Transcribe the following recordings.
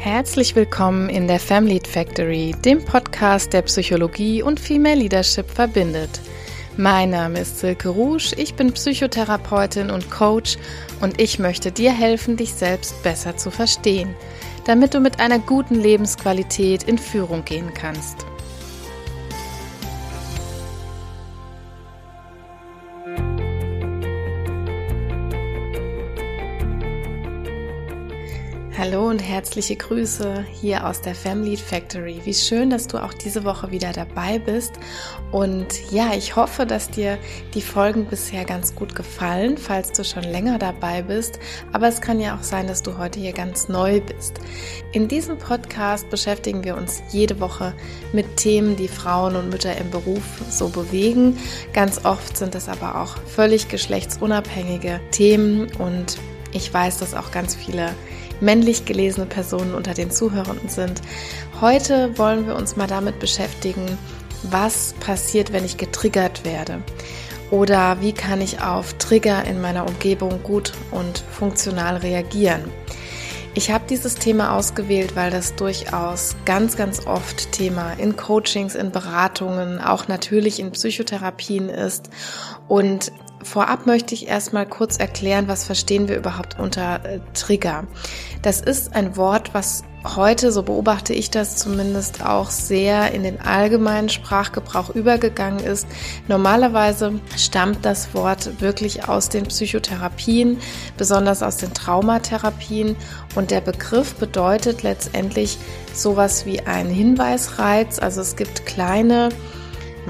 Herzlich willkommen in der Family Factory, dem Podcast, der Psychologie und Female Leadership verbindet. Mein Name ist Silke Rouge, ich bin Psychotherapeutin und Coach und ich möchte dir helfen, dich selbst besser zu verstehen, damit du mit einer guten Lebensqualität in Führung gehen kannst. Und herzliche Grüße hier aus der Family Factory. Wie schön, dass du auch diese Woche wieder dabei bist. Und ja, ich hoffe, dass dir die Folgen bisher ganz gut gefallen, falls du schon länger dabei bist. Aber es kann ja auch sein, dass du heute hier ganz neu bist. In diesem Podcast beschäftigen wir uns jede Woche mit Themen, die Frauen und Mütter im Beruf so bewegen. Ganz oft sind es aber auch völlig geschlechtsunabhängige Themen und ich weiß, dass auch ganz viele männlich gelesene Personen unter den Zuhörenden sind. Heute wollen wir uns mal damit beschäftigen, was passiert, wenn ich getriggert werde. Oder wie kann ich auf Trigger in meiner Umgebung gut und funktional reagieren. Ich habe dieses Thema ausgewählt, weil das durchaus ganz, ganz oft Thema in Coachings, in Beratungen, auch natürlich in Psychotherapien ist. Und Vorab möchte ich erstmal kurz erklären, was verstehen wir überhaupt unter äh, Trigger. Das ist ein Wort, was heute, so beobachte ich das zumindest, auch sehr in den allgemeinen Sprachgebrauch übergegangen ist. Normalerweise stammt das Wort wirklich aus den Psychotherapien, besonders aus den Traumatherapien. Und der Begriff bedeutet letztendlich sowas wie ein Hinweisreiz. Also es gibt kleine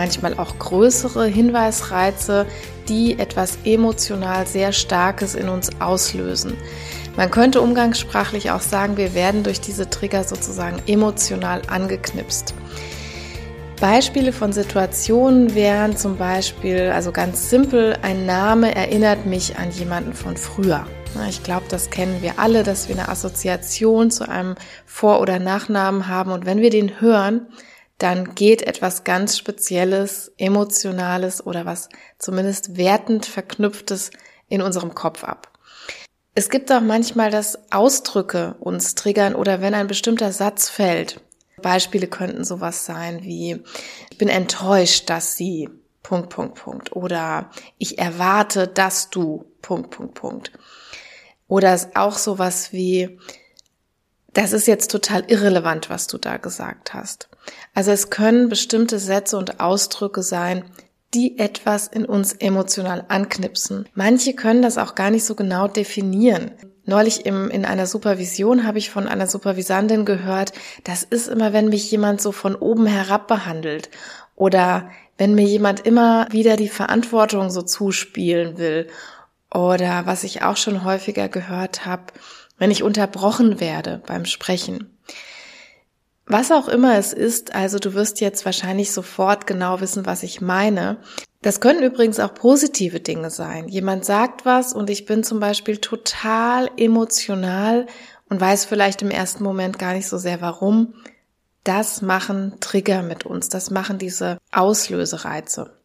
manchmal auch größere Hinweisreize, die etwas emotional sehr Starkes in uns auslösen. Man könnte umgangssprachlich auch sagen, wir werden durch diese Trigger sozusagen emotional angeknipst. Beispiele von Situationen wären zum Beispiel, also ganz simpel, ein Name erinnert mich an jemanden von früher. Ich glaube, das kennen wir alle, dass wir eine Assoziation zu einem Vor- oder Nachnamen haben und wenn wir den hören, dann geht etwas ganz Spezielles, Emotionales oder was zumindest wertend Verknüpftes in unserem Kopf ab. Es gibt auch manchmal, dass Ausdrücke uns triggern oder wenn ein bestimmter Satz fällt. Beispiele könnten sowas sein wie, ich bin enttäuscht, dass sie, Punkt, Punkt, Punkt. Oder ich erwarte, dass du, Punkt, Punkt, Punkt. Oder auch sowas wie, das ist jetzt total irrelevant, was du da gesagt hast. Also es können bestimmte Sätze und Ausdrücke sein, die etwas in uns emotional anknipsen. Manche können das auch gar nicht so genau definieren. Neulich im, in einer Supervision habe ich von einer Supervisandin gehört, das ist immer, wenn mich jemand so von oben herab behandelt oder wenn mir jemand immer wieder die Verantwortung so zuspielen will oder was ich auch schon häufiger gehört habe, wenn ich unterbrochen werde beim Sprechen. Was auch immer es ist, also du wirst jetzt wahrscheinlich sofort genau wissen, was ich meine. Das können übrigens auch positive Dinge sein. Jemand sagt was und ich bin zum Beispiel total emotional und weiß vielleicht im ersten Moment gar nicht so sehr warum. Das machen Trigger mit uns, das machen diese Auslösereize.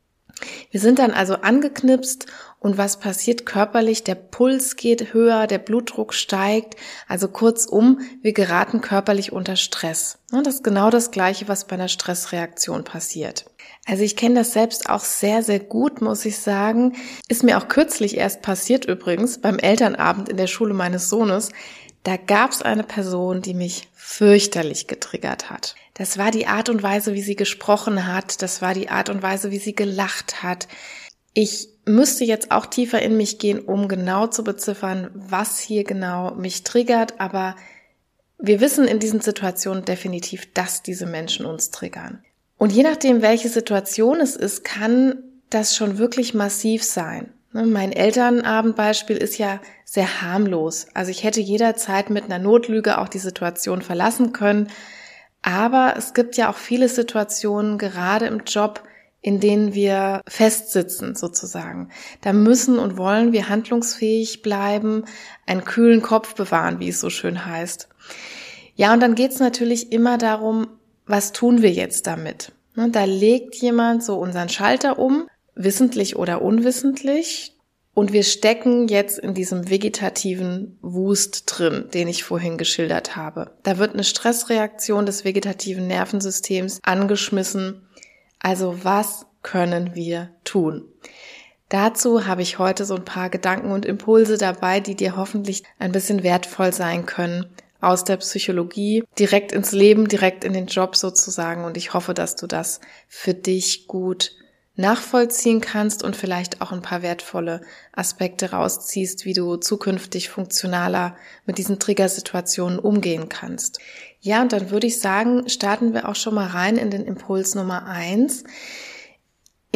Wir sind dann also angeknipst und was passiert körperlich? Der Puls geht höher, der Blutdruck steigt. Also kurzum, wir geraten körperlich unter Stress. Das ist genau das Gleiche, was bei einer Stressreaktion passiert. Also ich kenne das selbst auch sehr, sehr gut, muss ich sagen. Ist mir auch kürzlich erst passiert übrigens beim Elternabend in der Schule meines Sohnes. Da gab es eine Person, die mich fürchterlich getriggert hat. Das war die Art und Weise, wie sie gesprochen hat. Das war die Art und Weise, wie sie gelacht hat. Ich müsste jetzt auch tiefer in mich gehen, um genau zu beziffern, was hier genau mich triggert, aber wir wissen in diesen Situationen definitiv, dass diese Menschen uns triggern. Und je nachdem, welche Situation es ist, kann das schon wirklich massiv sein. Ne, mein Elternabendbeispiel ist ja sehr harmlos. Also ich hätte jederzeit mit einer Notlüge auch die Situation verlassen können. Aber es gibt ja auch viele Situationen, gerade im Job, in denen wir festsitzen sozusagen. Da müssen und wollen wir handlungsfähig bleiben, einen kühlen Kopf bewahren, wie es so schön heißt. Ja, und dann geht es natürlich immer darum, was tun wir jetzt damit? Ne, da legt jemand so unseren Schalter um, wissentlich oder unwissentlich. Und wir stecken jetzt in diesem vegetativen Wust drin, den ich vorhin geschildert habe. Da wird eine Stressreaktion des vegetativen Nervensystems angeschmissen. Also was können wir tun? Dazu habe ich heute so ein paar Gedanken und Impulse dabei, die dir hoffentlich ein bisschen wertvoll sein können aus der Psychologie direkt ins Leben, direkt in den Job sozusagen. Und ich hoffe, dass du das für dich gut nachvollziehen kannst und vielleicht auch ein paar wertvolle Aspekte rausziehst, wie du zukünftig funktionaler mit diesen Triggersituationen umgehen kannst. Ja, und dann würde ich sagen, starten wir auch schon mal rein in den Impuls Nummer eins.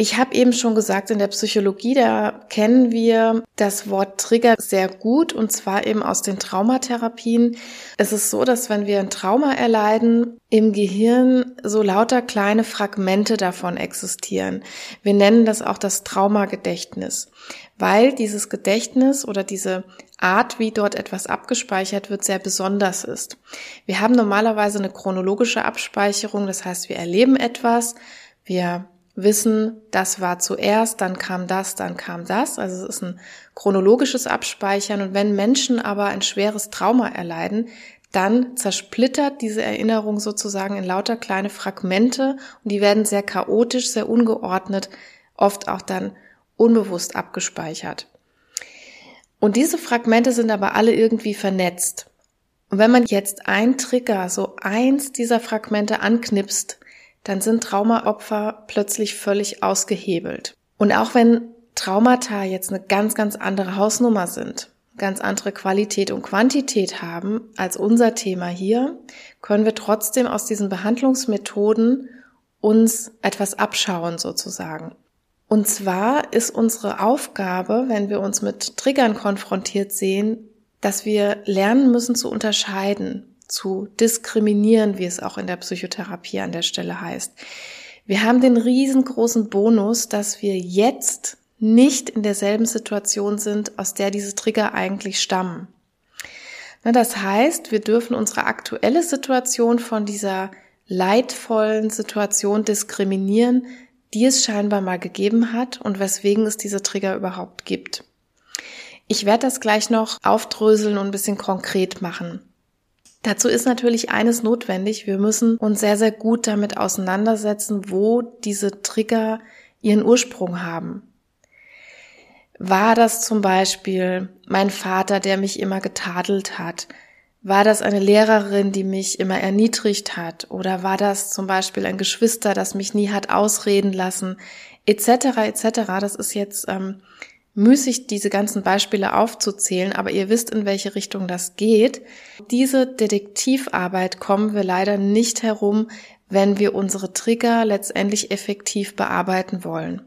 Ich habe eben schon gesagt, in der Psychologie, da kennen wir das Wort Trigger sehr gut und zwar eben aus den Traumatherapien. Es ist so, dass wenn wir ein Trauma erleiden, im Gehirn so lauter kleine Fragmente davon existieren. Wir nennen das auch das Traumagedächtnis, weil dieses Gedächtnis oder diese Art, wie dort etwas abgespeichert wird, sehr besonders ist. Wir haben normalerweise eine chronologische Abspeicherung, das heißt, wir erleben etwas, wir wissen, das war zuerst, dann kam das, dann kam das. Also es ist ein chronologisches Abspeichern. Und wenn Menschen aber ein schweres Trauma erleiden, dann zersplittert diese Erinnerung sozusagen in lauter kleine Fragmente und die werden sehr chaotisch, sehr ungeordnet, oft auch dann unbewusst abgespeichert. Und diese Fragmente sind aber alle irgendwie vernetzt. Und wenn man jetzt ein Trigger, so eins dieser Fragmente anknipst, dann sind Traumaopfer plötzlich völlig ausgehebelt. Und auch wenn Traumata jetzt eine ganz, ganz andere Hausnummer sind, ganz andere Qualität und Quantität haben als unser Thema hier, können wir trotzdem aus diesen Behandlungsmethoden uns etwas abschauen sozusagen. Und zwar ist unsere Aufgabe, wenn wir uns mit Triggern konfrontiert sehen, dass wir lernen müssen zu unterscheiden zu diskriminieren, wie es auch in der Psychotherapie an der Stelle heißt. Wir haben den riesengroßen Bonus, dass wir jetzt nicht in derselben Situation sind, aus der diese Trigger eigentlich stammen. Das heißt, wir dürfen unsere aktuelle Situation von dieser leidvollen Situation diskriminieren, die es scheinbar mal gegeben hat und weswegen es diese Trigger überhaupt gibt. Ich werde das gleich noch aufdröseln und ein bisschen konkret machen. Dazu ist natürlich eines notwendig. Wir müssen uns sehr, sehr gut damit auseinandersetzen, wo diese Trigger ihren Ursprung haben. War das zum Beispiel mein Vater, der mich immer getadelt hat? War das eine Lehrerin, die mich immer erniedrigt hat? Oder war das zum Beispiel ein Geschwister, das mich nie hat ausreden lassen? Etc. etc. Das ist jetzt ähm, müßig, diese ganzen Beispiele aufzuzählen, aber ihr wisst, in welche Richtung das geht. Diese Detektivarbeit kommen wir leider nicht herum, wenn wir unsere Trigger letztendlich effektiv bearbeiten wollen.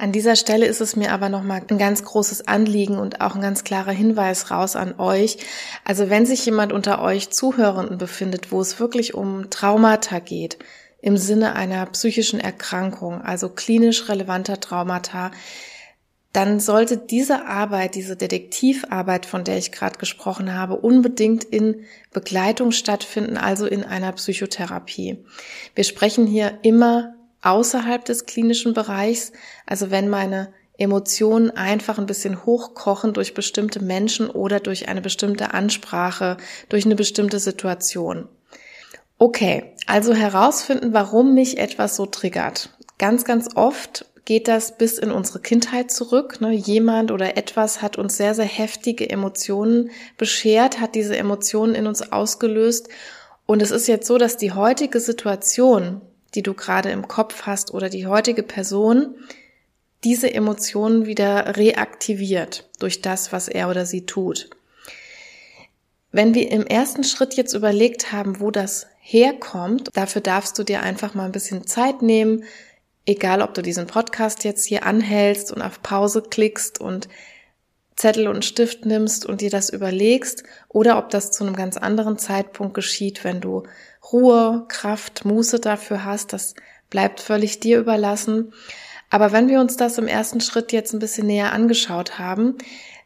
An dieser Stelle ist es mir aber nochmal ein ganz großes Anliegen und auch ein ganz klarer Hinweis raus an euch. Also wenn sich jemand unter euch Zuhörenden befindet, wo es wirklich um Traumata geht, im Sinne einer psychischen Erkrankung, also klinisch relevanter Traumata, dann sollte diese Arbeit, diese Detektivarbeit, von der ich gerade gesprochen habe, unbedingt in Begleitung stattfinden, also in einer Psychotherapie. Wir sprechen hier immer außerhalb des klinischen Bereichs, also wenn meine Emotionen einfach ein bisschen hochkochen durch bestimmte Menschen oder durch eine bestimmte Ansprache, durch eine bestimmte Situation. Okay, also herausfinden, warum mich etwas so triggert. Ganz, ganz oft geht das bis in unsere Kindheit zurück. Ne? Jemand oder etwas hat uns sehr, sehr heftige Emotionen beschert, hat diese Emotionen in uns ausgelöst. Und es ist jetzt so, dass die heutige Situation, die du gerade im Kopf hast oder die heutige Person, diese Emotionen wieder reaktiviert durch das, was er oder sie tut. Wenn wir im ersten Schritt jetzt überlegt haben, wo das herkommt, dafür darfst du dir einfach mal ein bisschen Zeit nehmen, egal ob du diesen Podcast jetzt hier anhältst und auf Pause klickst und Zettel und Stift nimmst und dir das überlegst oder ob das zu einem ganz anderen Zeitpunkt geschieht, wenn du Ruhe, Kraft, Muße dafür hast, das bleibt völlig dir überlassen. Aber wenn wir uns das im ersten Schritt jetzt ein bisschen näher angeschaut haben,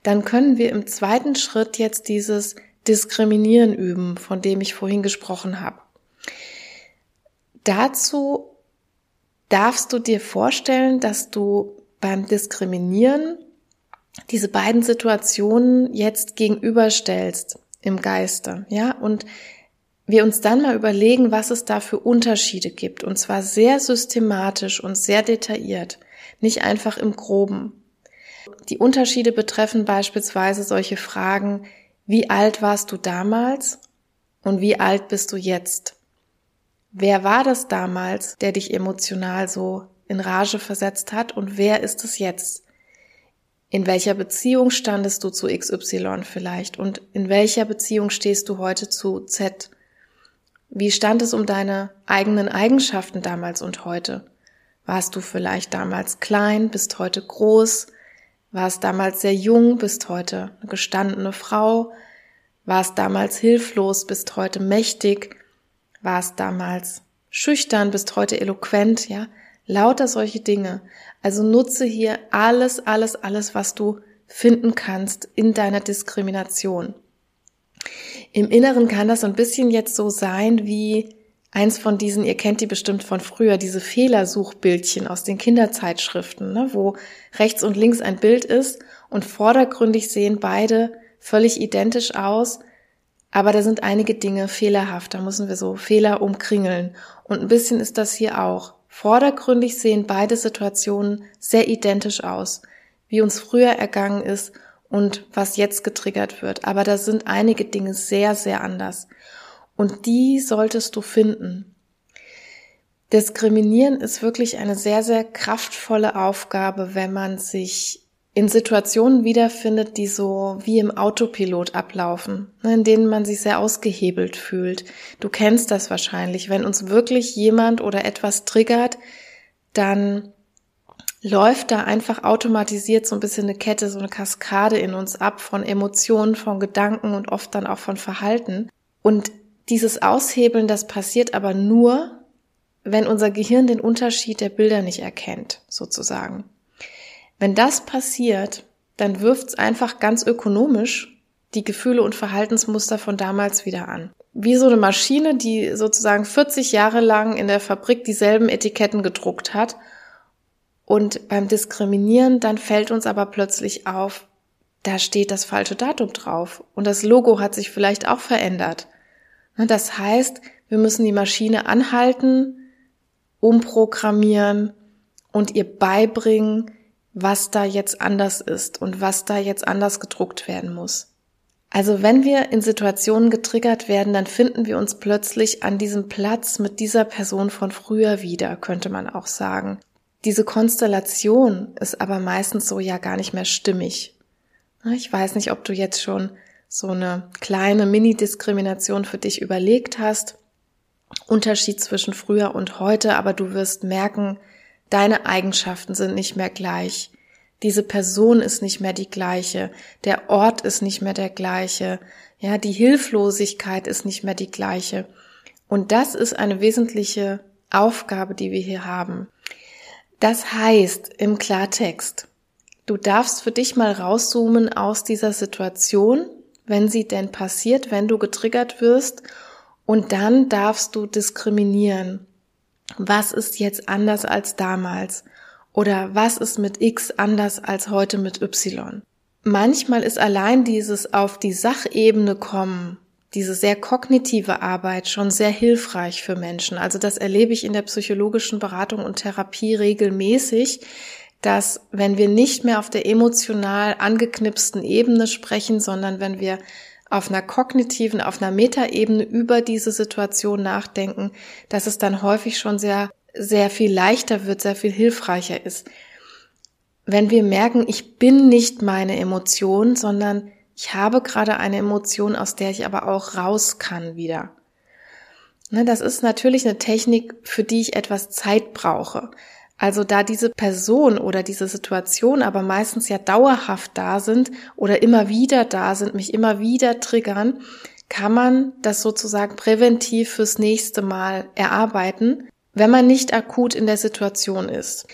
dann können wir im zweiten Schritt jetzt dieses Diskriminieren üben, von dem ich vorhin gesprochen habe. Dazu darfst du dir vorstellen, dass du beim Diskriminieren diese beiden Situationen jetzt gegenüberstellst im Geiste, ja, und wir uns dann mal überlegen, was es da für Unterschiede gibt, und zwar sehr systematisch und sehr detailliert, nicht einfach im groben. Die Unterschiede betreffen beispielsweise solche Fragen, wie alt warst du damals und wie alt bist du jetzt? Wer war das damals, der dich emotional so in Rage versetzt hat und wer ist es jetzt? In welcher Beziehung standest du zu XY vielleicht und in welcher Beziehung stehst du heute zu Z? Wie stand es um deine eigenen Eigenschaften damals und heute? Warst du vielleicht damals klein, bist heute groß? Warst damals sehr jung, bist heute eine gestandene Frau? Warst damals hilflos, bist heute mächtig? Warst damals schüchtern, bist heute eloquent, ja? Lauter solche Dinge. Also nutze hier alles, alles, alles, was du finden kannst in deiner Diskrimination. Im Inneren kann das so ein bisschen jetzt so sein wie eins von diesen, ihr kennt die bestimmt von früher, diese Fehlersuchbildchen aus den Kinderzeitschriften, ne, wo rechts und links ein Bild ist und vordergründig sehen beide völlig identisch aus, aber da sind einige Dinge fehlerhaft, da müssen wir so Fehler umkringeln. Und ein bisschen ist das hier auch. Vordergründig sehen beide Situationen sehr identisch aus, wie uns früher ergangen ist und was jetzt getriggert wird. Aber da sind einige Dinge sehr, sehr anders. Und die solltest du finden. Diskriminieren ist wirklich eine sehr, sehr kraftvolle Aufgabe, wenn man sich in Situationen wiederfindet, die so wie im Autopilot ablaufen, ne, in denen man sich sehr ausgehebelt fühlt. Du kennst das wahrscheinlich. Wenn uns wirklich jemand oder etwas triggert, dann läuft da einfach automatisiert so ein bisschen eine Kette, so eine Kaskade in uns ab von Emotionen, von Gedanken und oft dann auch von Verhalten. Und dieses Aushebeln, das passiert aber nur, wenn unser Gehirn den Unterschied der Bilder nicht erkennt, sozusagen. Wenn das passiert, dann wirft es einfach ganz ökonomisch die Gefühle und Verhaltensmuster von damals wieder an. Wie so eine Maschine, die sozusagen 40 Jahre lang in der Fabrik dieselben Etiketten gedruckt hat. Und beim Diskriminieren dann fällt uns aber plötzlich auf, da steht das falsche Datum drauf. Und das Logo hat sich vielleicht auch verändert. Ne, das heißt, wir müssen die Maschine anhalten, umprogrammieren und ihr beibringen, was da jetzt anders ist und was da jetzt anders gedruckt werden muss. Also wenn wir in Situationen getriggert werden, dann finden wir uns plötzlich an diesem Platz mit dieser Person von früher wieder, könnte man auch sagen. Diese Konstellation ist aber meistens so ja gar nicht mehr stimmig. Ich weiß nicht, ob du jetzt schon so eine kleine Mini-Diskrimination für dich überlegt hast. Unterschied zwischen früher und heute, aber du wirst merken, Deine Eigenschaften sind nicht mehr gleich. Diese Person ist nicht mehr die gleiche. Der Ort ist nicht mehr der gleiche. Ja, die Hilflosigkeit ist nicht mehr die gleiche. Und das ist eine wesentliche Aufgabe, die wir hier haben. Das heißt im Klartext, du darfst für dich mal rauszoomen aus dieser Situation, wenn sie denn passiert, wenn du getriggert wirst, und dann darfst du diskriminieren was ist jetzt anders als damals oder was ist mit X anders als heute mit Y. Manchmal ist allein dieses auf die Sachebene kommen, diese sehr kognitive Arbeit schon sehr hilfreich für Menschen. Also das erlebe ich in der psychologischen Beratung und Therapie regelmäßig, dass wenn wir nicht mehr auf der emotional angeknipsten Ebene sprechen, sondern wenn wir auf einer kognitiven, auf einer Metaebene über diese Situation nachdenken, dass es dann häufig schon sehr, sehr viel leichter wird, sehr viel hilfreicher ist. Wenn wir merken, ich bin nicht meine Emotion, sondern ich habe gerade eine Emotion, aus der ich aber auch raus kann wieder. Ne, das ist natürlich eine Technik, für die ich etwas Zeit brauche. Also da diese Person oder diese Situation aber meistens ja dauerhaft da sind oder immer wieder da sind, mich immer wieder triggern, kann man das sozusagen präventiv fürs nächste Mal erarbeiten, wenn man nicht akut in der Situation ist.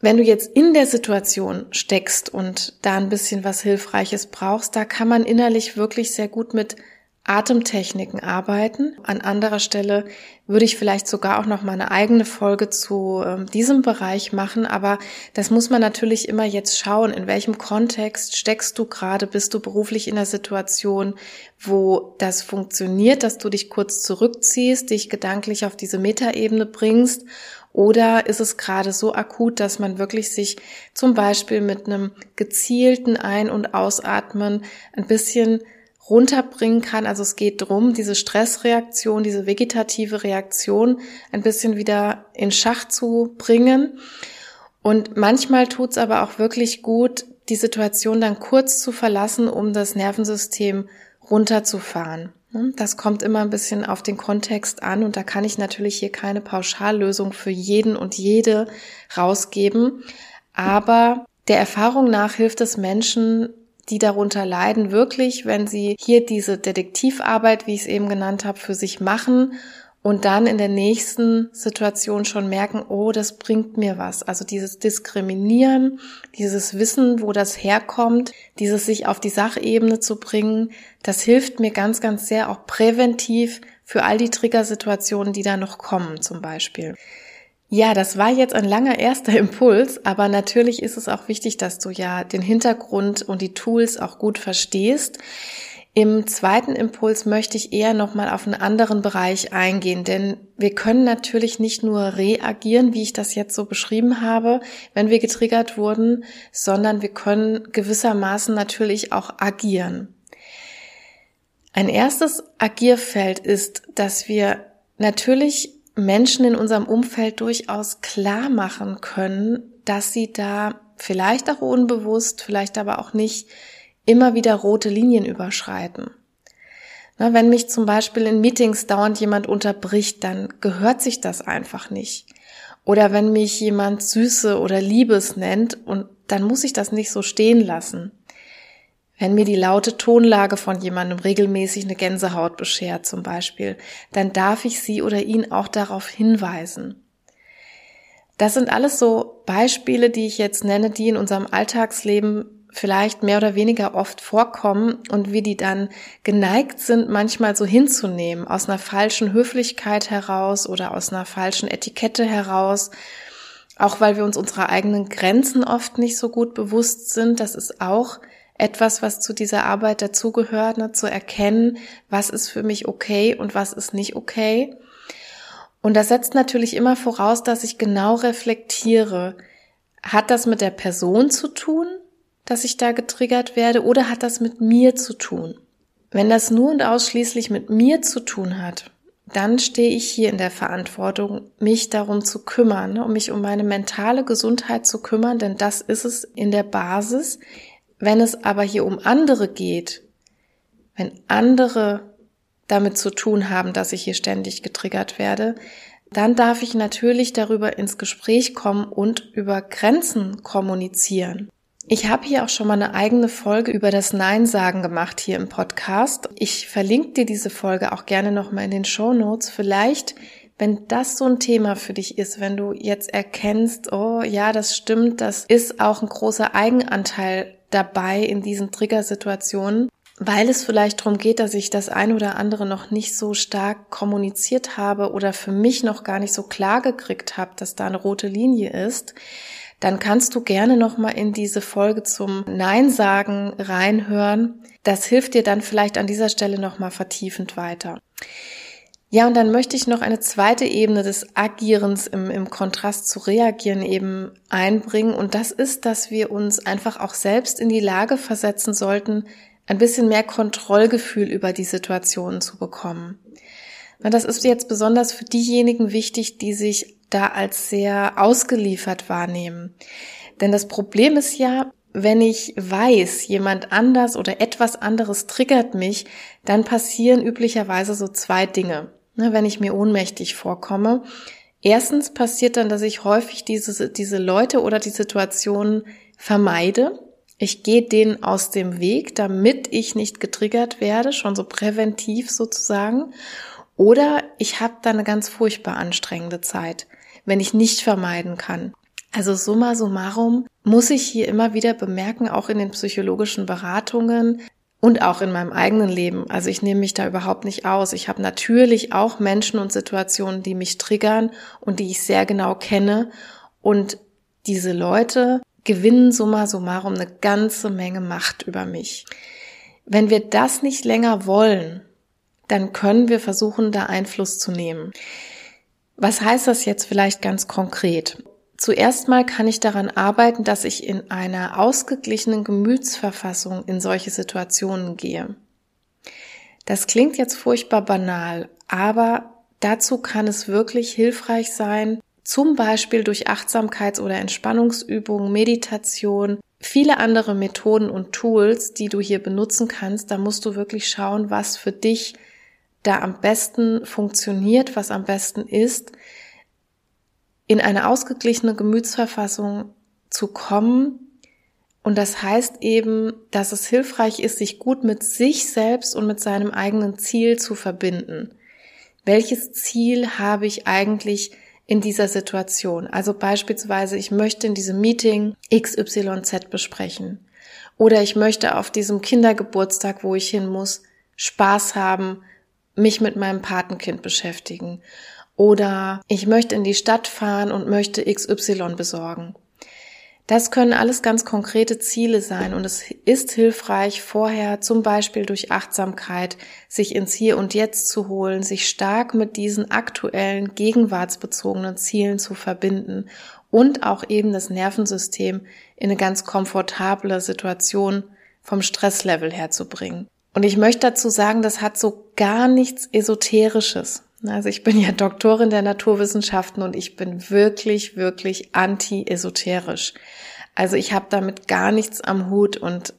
Wenn du jetzt in der Situation steckst und da ein bisschen was Hilfreiches brauchst, da kann man innerlich wirklich sehr gut mit Atemtechniken arbeiten. An anderer Stelle würde ich vielleicht sogar auch noch mal eine eigene Folge zu äh, diesem Bereich machen, aber das muss man natürlich immer jetzt schauen, in welchem Kontext steckst du gerade, bist du beruflich in der Situation, wo das funktioniert, dass du dich kurz zurückziehst, dich gedanklich auf diese Metaebene bringst? Oder ist es gerade so akut, dass man wirklich sich zum Beispiel mit einem gezielten Ein- und Ausatmen ein bisschen runterbringen kann. Also es geht darum, diese Stressreaktion, diese vegetative Reaktion ein bisschen wieder in Schach zu bringen. Und manchmal tut es aber auch wirklich gut, die Situation dann kurz zu verlassen, um das Nervensystem runterzufahren. Das kommt immer ein bisschen auf den Kontext an und da kann ich natürlich hier keine Pauschallösung für jeden und jede rausgeben. Aber der Erfahrung nach hilft es Menschen, die darunter leiden, wirklich, wenn sie hier diese Detektivarbeit, wie ich es eben genannt habe, für sich machen und dann in der nächsten Situation schon merken, oh, das bringt mir was. Also dieses Diskriminieren, dieses Wissen, wo das herkommt, dieses sich auf die Sachebene zu bringen, das hilft mir ganz, ganz sehr auch präventiv für all die Triggersituationen, die da noch kommen zum Beispiel. Ja, das war jetzt ein langer erster Impuls, aber natürlich ist es auch wichtig, dass du ja den Hintergrund und die Tools auch gut verstehst. Im zweiten Impuls möchte ich eher nochmal auf einen anderen Bereich eingehen, denn wir können natürlich nicht nur reagieren, wie ich das jetzt so beschrieben habe, wenn wir getriggert wurden, sondern wir können gewissermaßen natürlich auch agieren. Ein erstes Agierfeld ist, dass wir natürlich Menschen in unserem Umfeld durchaus klar machen können, dass sie da vielleicht auch unbewusst, vielleicht aber auch nicht immer wieder rote Linien überschreiten. Na, wenn mich zum Beispiel in Meetings dauernd jemand unterbricht, dann gehört sich das einfach nicht. Oder wenn mich jemand Süße oder Liebes nennt und dann muss ich das nicht so stehen lassen. Wenn mir die laute Tonlage von jemandem regelmäßig eine Gänsehaut beschert zum Beispiel, dann darf ich sie oder ihn auch darauf hinweisen. Das sind alles so Beispiele, die ich jetzt nenne, die in unserem Alltagsleben vielleicht mehr oder weniger oft vorkommen und wie die dann geneigt sind, manchmal so hinzunehmen, aus einer falschen Höflichkeit heraus oder aus einer falschen Etikette heraus, auch weil wir uns unserer eigenen Grenzen oft nicht so gut bewusst sind. Das ist auch etwas, was zu dieser Arbeit dazugehört, ne, zu erkennen, was ist für mich okay und was ist nicht okay. Und das setzt natürlich immer voraus, dass ich genau reflektiere. Hat das mit der Person zu tun, dass ich da getriggert werde, oder hat das mit mir zu tun? Wenn das nur und ausschließlich mit mir zu tun hat, dann stehe ich hier in der Verantwortung, mich darum zu kümmern, ne, um mich um meine mentale Gesundheit zu kümmern, denn das ist es in der Basis, wenn es aber hier um andere geht, wenn andere damit zu tun haben, dass ich hier ständig getriggert werde, dann darf ich natürlich darüber ins Gespräch kommen und über Grenzen kommunizieren. Ich habe hier auch schon mal eine eigene Folge über das Nein sagen gemacht hier im Podcast. Ich verlinke dir diese Folge auch gerne nochmal in den Show Notes. Vielleicht, wenn das so ein Thema für dich ist, wenn du jetzt erkennst, oh ja, das stimmt, das ist auch ein großer Eigenanteil dabei in diesen Triggersituationen, weil es vielleicht darum geht, dass ich das ein oder andere noch nicht so stark kommuniziert habe oder für mich noch gar nicht so klar gekriegt habe, dass da eine rote Linie ist, dann kannst du gerne noch mal in diese Folge zum Nein sagen reinhören. Das hilft dir dann vielleicht an dieser Stelle noch mal vertiefend weiter. Ja, und dann möchte ich noch eine zweite Ebene des Agierens im, im Kontrast zu reagieren eben einbringen. Und das ist, dass wir uns einfach auch selbst in die Lage versetzen sollten, ein bisschen mehr Kontrollgefühl über die Situation zu bekommen. Das ist jetzt besonders für diejenigen wichtig, die sich da als sehr ausgeliefert wahrnehmen. Denn das Problem ist ja, wenn ich weiß, jemand anders oder etwas anderes triggert mich, dann passieren üblicherweise so zwei Dinge ne, wenn ich mir ohnmächtig vorkomme. Erstens passiert dann, dass ich häufig diese, diese Leute oder die Situationen vermeide. Ich gehe denen aus dem Weg, damit ich nicht getriggert werde, schon so präventiv sozusagen. Oder ich habe da eine ganz furchtbar anstrengende Zeit, wenn ich nicht vermeiden kann. Also summa summarum muss ich hier immer wieder bemerken, auch in den psychologischen Beratungen, und auch in meinem eigenen Leben. Also ich nehme mich da überhaupt nicht aus. Ich habe natürlich auch Menschen und Situationen, die mich triggern und die ich sehr genau kenne. Und diese Leute gewinnen summa summarum eine ganze Menge Macht über mich. Wenn wir das nicht länger wollen, dann können wir versuchen, da Einfluss zu nehmen. Was heißt das jetzt vielleicht ganz konkret? Zuerst mal kann ich daran arbeiten, dass ich in einer ausgeglichenen Gemütsverfassung in solche Situationen gehe. Das klingt jetzt furchtbar banal, aber dazu kann es wirklich hilfreich sein, zum Beispiel durch Achtsamkeits- oder Entspannungsübungen, Meditation, viele andere Methoden und Tools, die du hier benutzen kannst. Da musst du wirklich schauen, was für dich da am besten funktioniert, was am besten ist in eine ausgeglichene Gemütsverfassung zu kommen. Und das heißt eben, dass es hilfreich ist, sich gut mit sich selbst und mit seinem eigenen Ziel zu verbinden. Welches Ziel habe ich eigentlich in dieser Situation? Also beispielsweise, ich möchte in diesem Meeting XYZ besprechen. Oder ich möchte auf diesem Kindergeburtstag, wo ich hin muss, Spaß haben, mich mit meinem Patenkind beschäftigen. Oder ich möchte in die Stadt fahren und möchte XY besorgen. Das können alles ganz konkrete Ziele sein und es ist hilfreich, vorher zum Beispiel durch Achtsamkeit sich ins Hier und Jetzt zu holen, sich stark mit diesen aktuellen, gegenwartsbezogenen Zielen zu verbinden und auch eben das Nervensystem in eine ganz komfortable Situation vom Stresslevel herzubringen. Und ich möchte dazu sagen, das hat so gar nichts Esoterisches. Also ich bin ja Doktorin der Naturwissenschaften und ich bin wirklich, wirklich anti-esoterisch. Also ich habe damit gar nichts am Hut und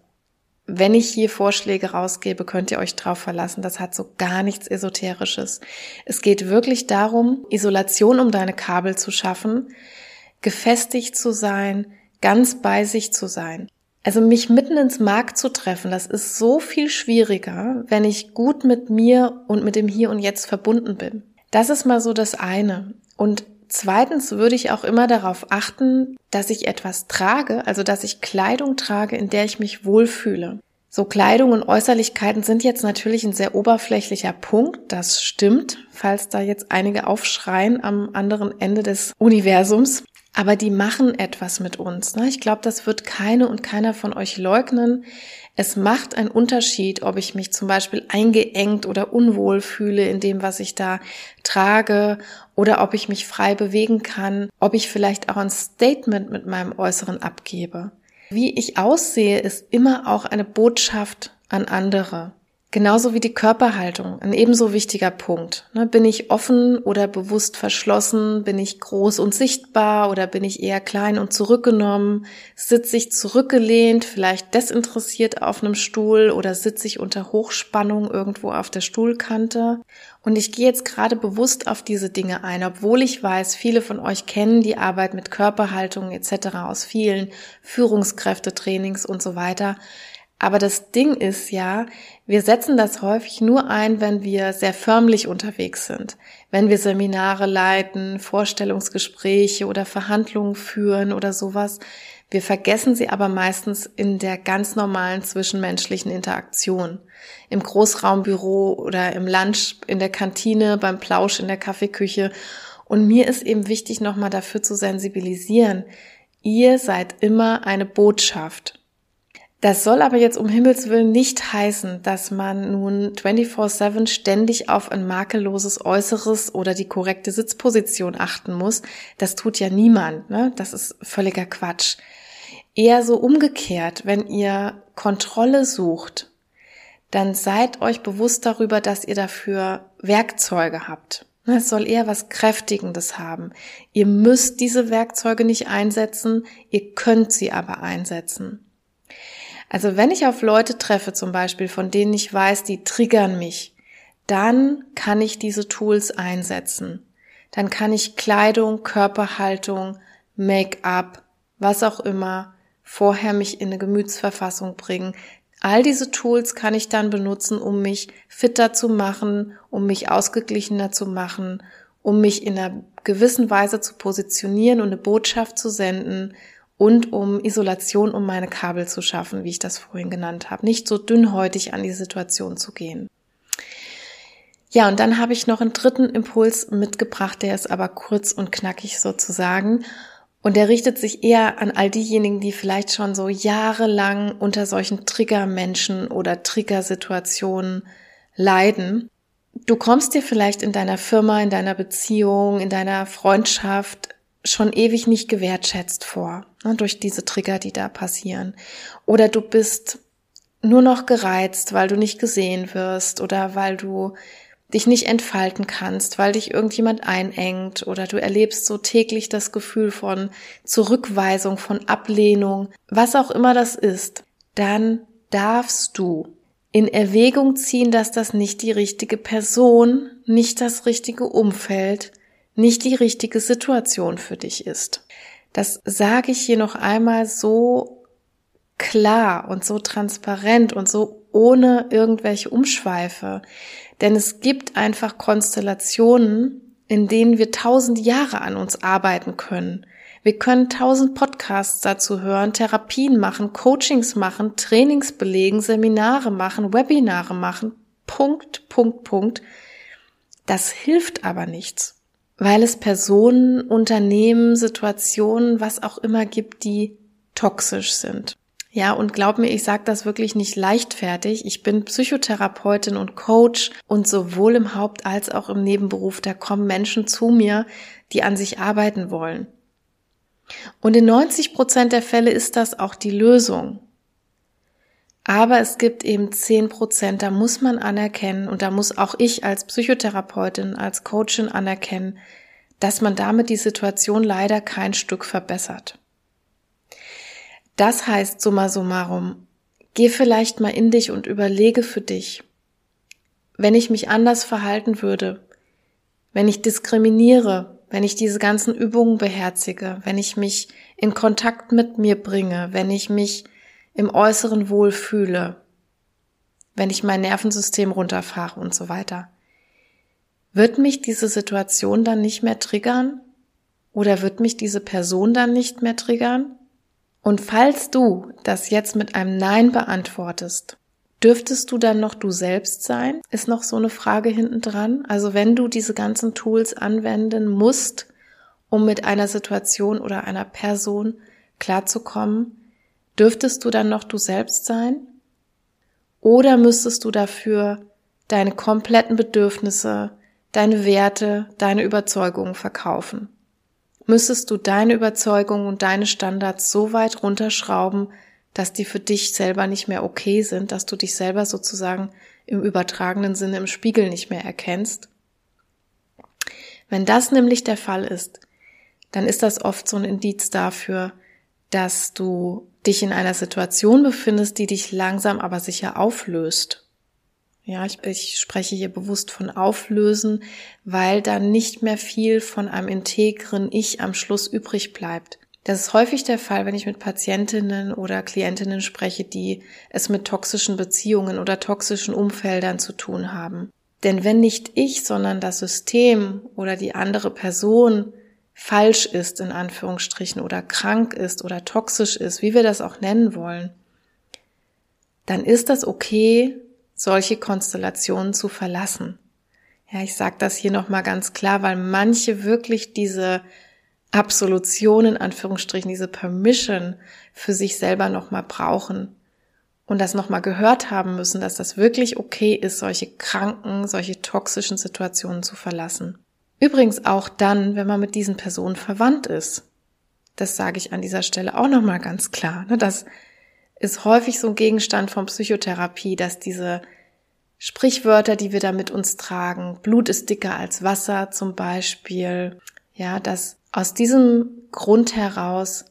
wenn ich hier Vorschläge rausgebe, könnt ihr euch drauf verlassen. Das hat so gar nichts Esoterisches. Es geht wirklich darum, Isolation um deine Kabel zu schaffen, gefestigt zu sein, ganz bei sich zu sein. Also mich mitten ins Markt zu treffen, das ist so viel schwieriger, wenn ich gut mit mir und mit dem Hier und Jetzt verbunden bin. Das ist mal so das eine. Und zweitens würde ich auch immer darauf achten, dass ich etwas trage, also dass ich Kleidung trage, in der ich mich wohlfühle. So Kleidung und Äußerlichkeiten sind jetzt natürlich ein sehr oberflächlicher Punkt, das stimmt, falls da jetzt einige aufschreien am anderen Ende des Universums aber die machen etwas mit uns. Ne? Ich glaube, das wird keine und keiner von euch leugnen. Es macht einen Unterschied, ob ich mich zum Beispiel eingeengt oder unwohl fühle in dem, was ich da trage, oder ob ich mich frei bewegen kann, ob ich vielleicht auch ein Statement mit meinem Äußeren abgebe. Wie ich aussehe, ist immer auch eine Botschaft an andere. Genauso wie die Körperhaltung, ein ebenso wichtiger Punkt. Ne, bin ich offen oder bewusst verschlossen? Bin ich groß und sichtbar oder bin ich eher klein und zurückgenommen? Sitze ich zurückgelehnt, vielleicht desinteressiert auf einem Stuhl oder sitze ich unter Hochspannung irgendwo auf der Stuhlkante? Und ich gehe jetzt gerade bewusst auf diese Dinge ein, obwohl ich weiß, viele von euch kennen die Arbeit mit Körperhaltung etc. aus vielen Führungskräftetrainings und so weiter. Aber das Ding ist ja, wir setzen das häufig nur ein, wenn wir sehr förmlich unterwegs sind. Wenn wir Seminare leiten, Vorstellungsgespräche oder Verhandlungen führen oder sowas. Wir vergessen sie aber meistens in der ganz normalen zwischenmenschlichen Interaktion. Im Großraumbüro oder im Lunch in der Kantine, beim Plausch in der Kaffeeküche. Und mir ist eben wichtig, nochmal dafür zu sensibilisieren. Ihr seid immer eine Botschaft. Das soll aber jetzt um Himmels Willen nicht heißen, dass man nun 24-7 ständig auf ein makelloses Äußeres oder die korrekte Sitzposition achten muss. Das tut ja niemand. Ne? Das ist völliger Quatsch. Eher so umgekehrt, wenn ihr Kontrolle sucht, dann seid euch bewusst darüber, dass ihr dafür Werkzeuge habt. Ne, es soll eher was Kräftigendes haben. Ihr müsst diese Werkzeuge nicht einsetzen, ihr könnt sie aber einsetzen. Also wenn ich auf Leute treffe zum Beispiel, von denen ich weiß, die triggern mich, dann kann ich diese Tools einsetzen. Dann kann ich Kleidung, Körperhaltung, Make-up, was auch immer, vorher mich in eine Gemütsverfassung bringen. All diese Tools kann ich dann benutzen, um mich fitter zu machen, um mich ausgeglichener zu machen, um mich in einer gewissen Weise zu positionieren und eine Botschaft zu senden, und um Isolation um meine Kabel zu schaffen, wie ich das vorhin genannt habe. Nicht so dünnhäutig an die Situation zu gehen. Ja, und dann habe ich noch einen dritten Impuls mitgebracht, der ist aber kurz und knackig sozusagen. Und der richtet sich eher an all diejenigen, die vielleicht schon so jahrelang unter solchen Triggermenschen oder Triggersituationen leiden. Du kommst dir vielleicht in deiner Firma, in deiner Beziehung, in deiner Freundschaft schon ewig nicht gewertschätzt vor, ne, durch diese Trigger, die da passieren. Oder du bist nur noch gereizt, weil du nicht gesehen wirst oder weil du dich nicht entfalten kannst, weil dich irgendjemand einengt oder du erlebst so täglich das Gefühl von Zurückweisung, von Ablehnung, was auch immer das ist, dann darfst du in Erwägung ziehen, dass das nicht die richtige Person, nicht das richtige Umfeld, nicht die richtige Situation für dich ist. Das sage ich hier noch einmal so klar und so transparent und so ohne irgendwelche Umschweife. Denn es gibt einfach Konstellationen, in denen wir tausend Jahre an uns arbeiten können. Wir können tausend Podcasts dazu hören, Therapien machen, Coachings machen, Trainings belegen, Seminare machen, Webinare machen. Punkt, Punkt, Punkt. Das hilft aber nichts weil es Personen, Unternehmen, Situationen, was auch immer gibt, die toxisch sind. Ja, und glaub mir, ich sage das wirklich nicht leichtfertig. Ich bin Psychotherapeutin und Coach und sowohl im Haupt- als auch im Nebenberuf, da kommen Menschen zu mir, die an sich arbeiten wollen. Und in 90 Prozent der Fälle ist das auch die Lösung. Aber es gibt eben 10 Prozent, da muss man anerkennen und da muss auch ich als Psychotherapeutin, als Coachin anerkennen, dass man damit die Situation leider kein Stück verbessert. Das heißt, summa summarum, geh vielleicht mal in dich und überlege für dich, wenn ich mich anders verhalten würde, wenn ich diskriminiere, wenn ich diese ganzen Übungen beherzige, wenn ich mich in Kontakt mit mir bringe, wenn ich mich im äußeren Wohl fühle, wenn ich mein Nervensystem runterfahre und so weiter. Wird mich diese Situation dann nicht mehr triggern? Oder wird mich diese Person dann nicht mehr triggern? Und falls du das jetzt mit einem Nein beantwortest, dürftest du dann noch du selbst sein? Ist noch so eine Frage hinten dran. Also wenn du diese ganzen Tools anwenden musst, um mit einer Situation oder einer Person klarzukommen, Dürftest du dann noch du selbst sein? Oder müsstest du dafür deine kompletten Bedürfnisse, deine Werte, deine Überzeugungen verkaufen? Müsstest du deine Überzeugungen und deine Standards so weit runterschrauben, dass die für dich selber nicht mehr okay sind, dass du dich selber sozusagen im übertragenen Sinne im Spiegel nicht mehr erkennst? Wenn das nämlich der Fall ist, dann ist das oft so ein Indiz dafür, dass du dich in einer Situation befindest, die dich langsam aber sicher auflöst. Ja, ich, ich, spreche hier bewusst von auflösen, weil dann nicht mehr viel von einem integren Ich am Schluss übrig bleibt. Das ist häufig der Fall, wenn ich mit Patientinnen oder Klientinnen spreche, die es mit toxischen Beziehungen oder toxischen Umfeldern zu tun haben. Denn wenn nicht ich, sondern das System oder die andere Person falsch ist, in Anführungsstrichen, oder krank ist oder toxisch ist, wie wir das auch nennen wollen, dann ist das okay, solche Konstellationen zu verlassen. Ja, ich sage das hier nochmal ganz klar, weil manche wirklich diese Absolution in Anführungsstrichen, diese Permission für sich selber nochmal brauchen und das nochmal gehört haben müssen, dass das wirklich okay ist, solche kranken, solche toxischen Situationen zu verlassen. Übrigens auch dann, wenn man mit diesen Personen verwandt ist. Das sage ich an dieser Stelle auch nochmal ganz klar. Ne? Das ist häufig so ein Gegenstand von Psychotherapie, dass diese Sprichwörter, die wir da mit uns tragen, Blut ist dicker als Wasser zum Beispiel, ja, dass aus diesem Grund heraus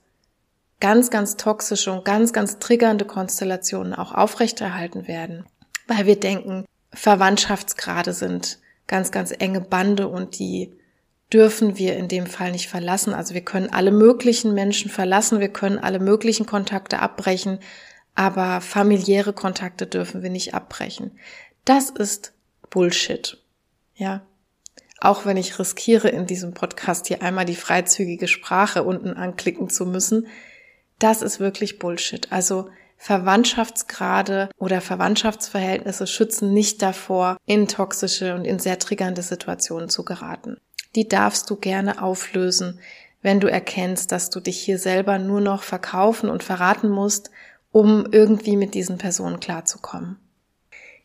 ganz, ganz toxische und ganz, ganz triggernde Konstellationen auch aufrechterhalten werden, weil wir denken, Verwandtschaftsgrade sind ganz, ganz enge Bande und die dürfen wir in dem Fall nicht verlassen. Also wir können alle möglichen Menschen verlassen, wir können alle möglichen Kontakte abbrechen, aber familiäre Kontakte dürfen wir nicht abbrechen. Das ist Bullshit. Ja. Auch wenn ich riskiere, in diesem Podcast hier einmal die freizügige Sprache unten anklicken zu müssen. das ist wirklich Bullshit. Also Verwandtschaftsgrade oder Verwandtschaftsverhältnisse schützen nicht davor, in toxische und in sehr triggernde Situationen zu geraten. Die darfst du gerne auflösen, wenn du erkennst, dass du dich hier selber nur noch verkaufen und verraten musst, um irgendwie mit diesen Personen klarzukommen.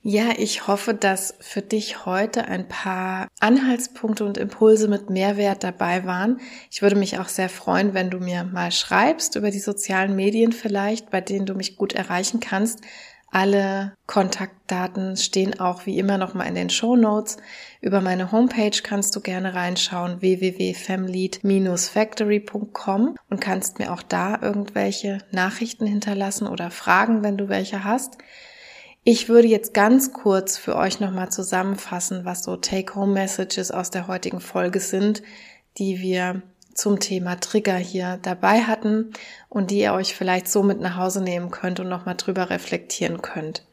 Ja, ich hoffe, dass für dich heute ein paar Anhaltspunkte und Impulse mit Mehrwert dabei waren. Ich würde mich auch sehr freuen, wenn du mir mal schreibst über die sozialen Medien vielleicht, bei denen du mich gut erreichen kannst. Alle Kontaktdaten stehen auch wie immer noch mal in den Show Notes. Über meine Homepage kannst du gerne reinschauen www.femlead-factory.com und kannst mir auch da irgendwelche Nachrichten hinterlassen oder Fragen, wenn du welche hast. Ich würde jetzt ganz kurz für euch nochmal zusammenfassen, was so Take-Home-Messages aus der heutigen Folge sind, die wir zum Thema Trigger hier dabei hatten und die ihr euch vielleicht so mit nach Hause nehmen könnt und nochmal drüber reflektieren könnt.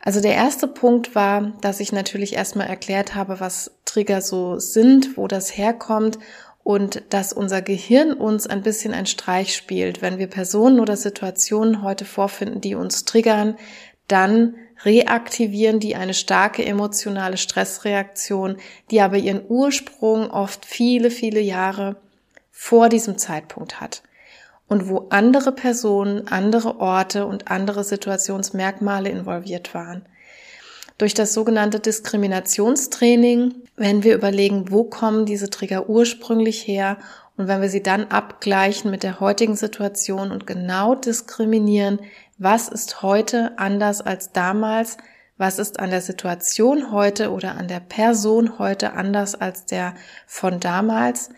Also der erste Punkt war, dass ich natürlich erstmal erklärt habe, was Trigger so sind, wo das herkommt und dass unser Gehirn uns ein bisschen ein Streich spielt, wenn wir Personen oder Situationen heute vorfinden, die uns triggern, dann reaktivieren die eine starke emotionale Stressreaktion, die aber ihren Ursprung oft viele, viele Jahre vor diesem Zeitpunkt hat und wo andere Personen, andere Orte und andere Situationsmerkmale involviert waren. Durch das sogenannte Diskriminationstraining, wenn wir überlegen, wo kommen diese Trigger ursprünglich her und wenn wir sie dann abgleichen mit der heutigen Situation und genau diskriminieren, was ist heute anders als damals? Was ist an der Situation heute oder an der Person heute anders als der von damals?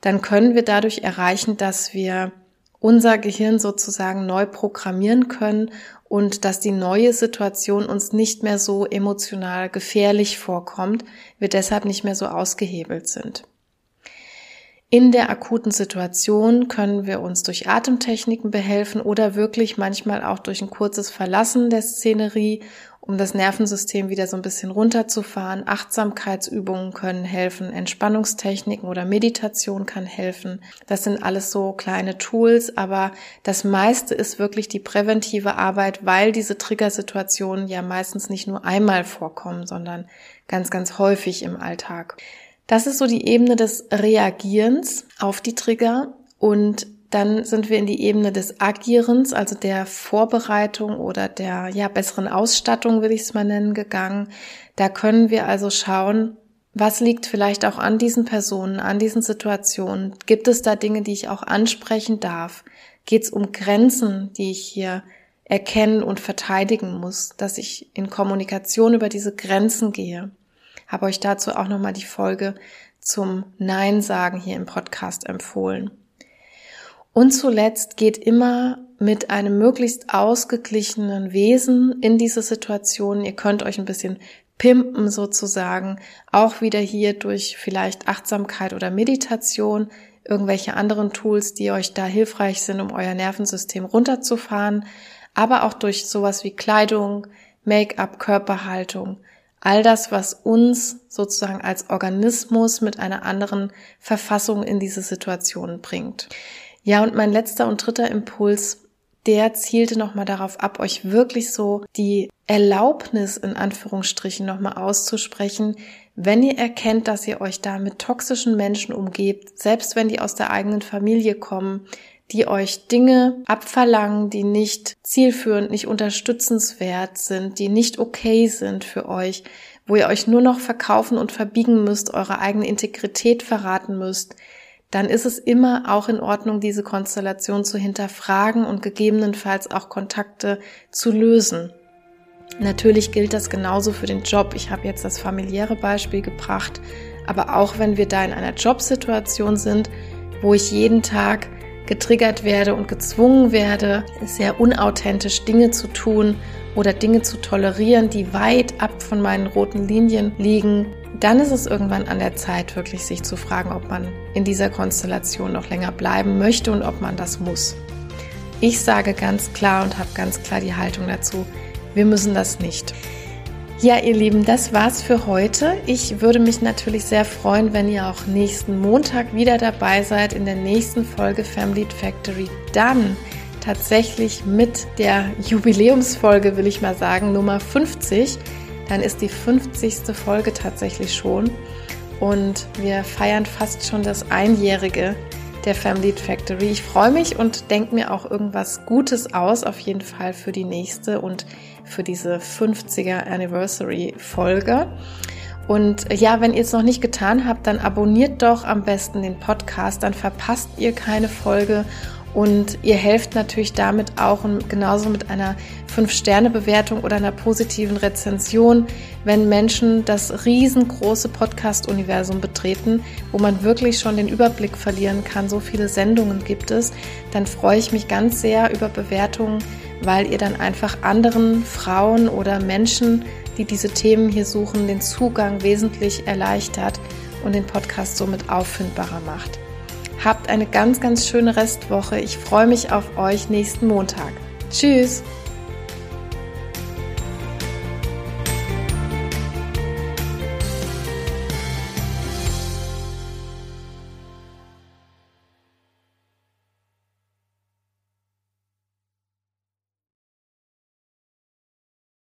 Dann können wir dadurch erreichen, dass wir unser Gehirn sozusagen neu programmieren können und dass die neue Situation uns nicht mehr so emotional gefährlich vorkommt, wir deshalb nicht mehr so ausgehebelt sind. In der akuten Situation können wir uns durch Atemtechniken behelfen oder wirklich manchmal auch durch ein kurzes Verlassen der Szenerie, um das Nervensystem wieder so ein bisschen runterzufahren. Achtsamkeitsübungen können helfen, Entspannungstechniken oder Meditation kann helfen. Das sind alles so kleine Tools, aber das meiste ist wirklich die präventive Arbeit, weil diese Triggersituationen ja meistens nicht nur einmal vorkommen, sondern ganz, ganz häufig im Alltag. Das ist so die Ebene des Reagierens auf die Trigger und dann sind wir in die Ebene des Agierens, also der Vorbereitung oder der ja besseren Ausstattung, will ich es mal nennen, gegangen. Da können wir also schauen, was liegt vielleicht auch an diesen Personen, an diesen Situationen? Gibt es da Dinge, die ich auch ansprechen darf? Geht es um Grenzen, die ich hier erkennen und verteidigen muss, dass ich in Kommunikation über diese Grenzen gehe? Habe euch dazu auch nochmal die Folge zum Nein sagen hier im Podcast empfohlen. Und zuletzt geht immer mit einem möglichst ausgeglichenen Wesen in diese Situation. Ihr könnt euch ein bisschen pimpen sozusagen, auch wieder hier durch vielleicht Achtsamkeit oder Meditation, irgendwelche anderen Tools, die euch da hilfreich sind, um euer Nervensystem runterzufahren, aber auch durch sowas wie Kleidung, Make-up, Körperhaltung, All das, was uns sozusagen als Organismus mit einer anderen Verfassung in diese Situation bringt. Ja, und mein letzter und dritter Impuls, der zielte nochmal darauf ab, euch wirklich so die Erlaubnis in Anführungsstrichen nochmal auszusprechen, wenn ihr erkennt, dass ihr euch da mit toxischen Menschen umgebt, selbst wenn die aus der eigenen Familie kommen, die euch Dinge abverlangen, die nicht zielführend, nicht unterstützenswert sind, die nicht okay sind für euch, wo ihr euch nur noch verkaufen und verbiegen müsst, eure eigene Integrität verraten müsst, dann ist es immer auch in Ordnung, diese Konstellation zu hinterfragen und gegebenenfalls auch Kontakte zu lösen. Natürlich gilt das genauso für den Job. Ich habe jetzt das familiäre Beispiel gebracht, aber auch wenn wir da in einer Jobsituation sind, wo ich jeden Tag getriggert werde und gezwungen werde, sehr unauthentisch Dinge zu tun oder Dinge zu tolerieren, die weit ab von meinen roten Linien liegen, dann ist es irgendwann an der Zeit, wirklich sich zu fragen, ob man in dieser Konstellation noch länger bleiben möchte und ob man das muss. Ich sage ganz klar und habe ganz klar die Haltung dazu, wir müssen das nicht. Ja, ihr Lieben, das war's für heute. Ich würde mich natürlich sehr freuen, wenn ihr auch nächsten Montag wieder dabei seid in der nächsten Folge Family Factory. Dann tatsächlich mit der Jubiläumsfolge, will ich mal sagen, Nummer 50. Dann ist die 50. Folge tatsächlich schon. Und wir feiern fast schon das Einjährige der Family Factory. Ich freue mich und denke mir auch irgendwas Gutes aus, auf jeden Fall für die nächste und für diese 50er Anniversary Folge. Und ja, wenn ihr es noch nicht getan habt, dann abonniert doch am besten den Podcast, dann verpasst ihr keine Folge und ihr helft natürlich damit auch und genauso mit einer 5-Sterne-Bewertung oder einer positiven Rezension, wenn Menschen das riesengroße Podcast-Universum betreten, wo man wirklich schon den Überblick verlieren kann. So viele Sendungen gibt es. Dann freue ich mich ganz sehr über Bewertungen, weil ihr dann einfach anderen Frauen oder Menschen, die diese Themen hier suchen, den Zugang wesentlich erleichtert und den Podcast somit auffindbarer macht. Habt eine ganz, ganz schöne Restwoche. Ich freue mich auf euch nächsten Montag. Tschüss!